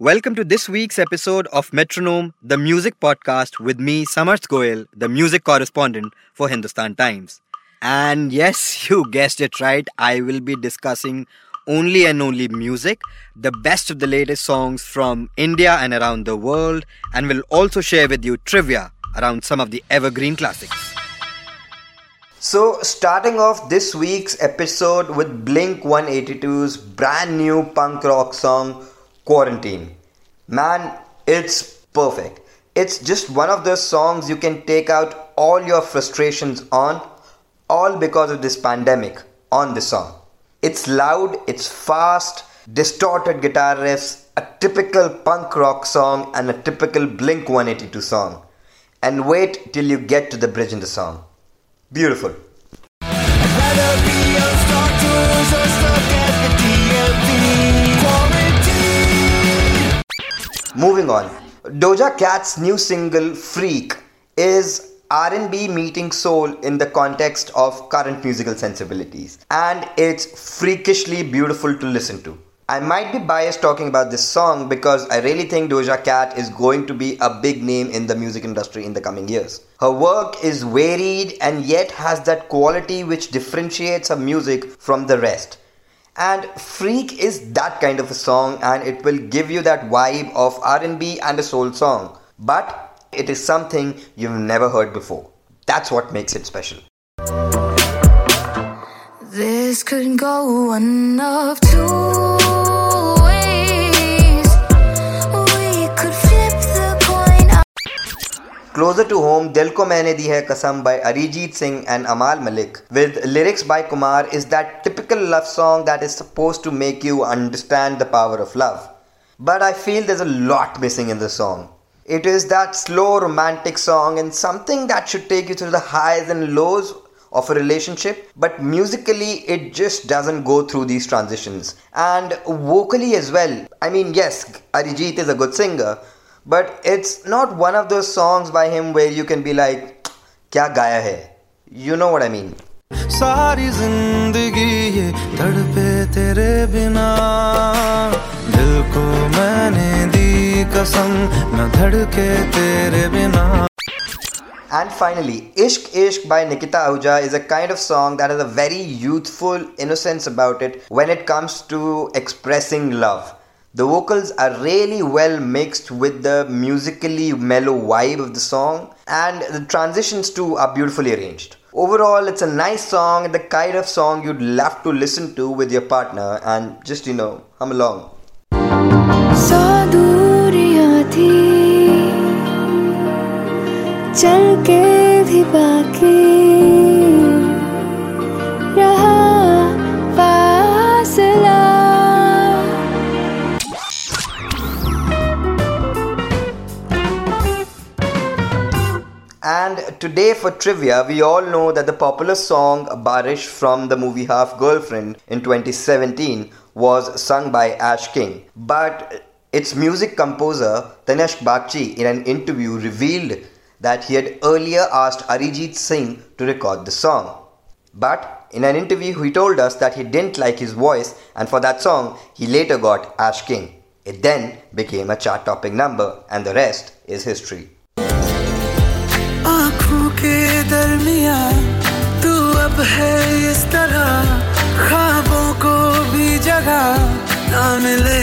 Welcome to this week's episode of Metronome, the music podcast with me, Samarth Goel, the music correspondent for Hindustan Times. And yes, you guessed it right, I will be discussing only and only music, the best of the latest songs from India and around the world, and will also share with you trivia around some of the evergreen classics. So, starting off this week's episode with Blink 182's brand new punk rock song Quarantine. Man, it's perfect. It's just one of those songs you can take out all your frustrations on, all because of this pandemic, on the song. It's loud, it's fast, distorted guitar riffs, a typical punk rock song, and a typical Blink 182 song. And wait till you get to the bridge in the song. Beautiful. Moving on, Doja Cat's new single "Freak" is R&B meeting soul in the context of current musical sensibilities, and it's freakishly beautiful to listen to. I might be biased talking about this song because I really think Doja Cat is going to be a big name in the music industry in the coming years. Her work is varied and yet has that quality which differentiates her music from the rest. And Freak is that kind of a song and it will give you that vibe of R&B and a soul song. But it is something you've never heard before. That's what makes it special. This could go one of two Closer to home, Dil Ko Maine Di Hai Kasam by Arijit Singh and Amaal Mallik with lyrics by Kumar is that typical love song that is supposed to make you understand the power of love. But I feel there's a lot missing in the song. It is that slow romantic song and something that should take you through the highs and lows of a relationship, but musically it just doesn't go through these transitions. And vocally as well. I mean, yes, Arijit is a good singer, but it's not one of those songs by him where you can be like, kya gaya hai? You know what I mean. सारी जिंदगी ये तड़पे तेरे बिना दिल को मैंने दी कसम न धड़के तेरे बिना And finally, Ishq Ishq by Nikita Ahuja is a kind of song that has a very youthful innocence about it when it comes to expressing love. The vocals are really well mixed with the musically mellow vibe of the song, and the transitions too are beautifully arranged. Overall, it's a nice song, the kind of song you'd love to listen to with your partner and just, you know, hum along. सौ दूरियां थी चल के भी बाकी today for trivia, we all know that the popular song Barish from the movie Half Girlfriend in 2017 was sung by Ash King. But its music composer Tanishk Bagchi in an interview revealed that he had earlier asked Arijit Singh to record the song. But in an interview, he told us that he didn't like his voice, and for that song, he later got Ash King. It then became a chart topping number, and the rest is history. आंखों के दरमिया तू अब है इस तरह ख्वाबों को भी जगह ना मिले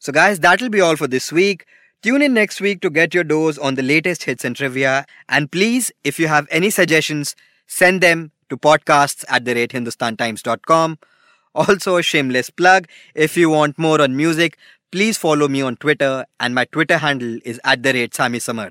So, guys, that'll be all for this week. Tune in next week to get your dose on the latest hits and trivia. And please, if you have any suggestions, send them to podcasts at the rate hindustantimes.com. Also, a shameless plug if you want more on music, please follow me on Twitter, and my Twitter handle is at the rate Sami Samar.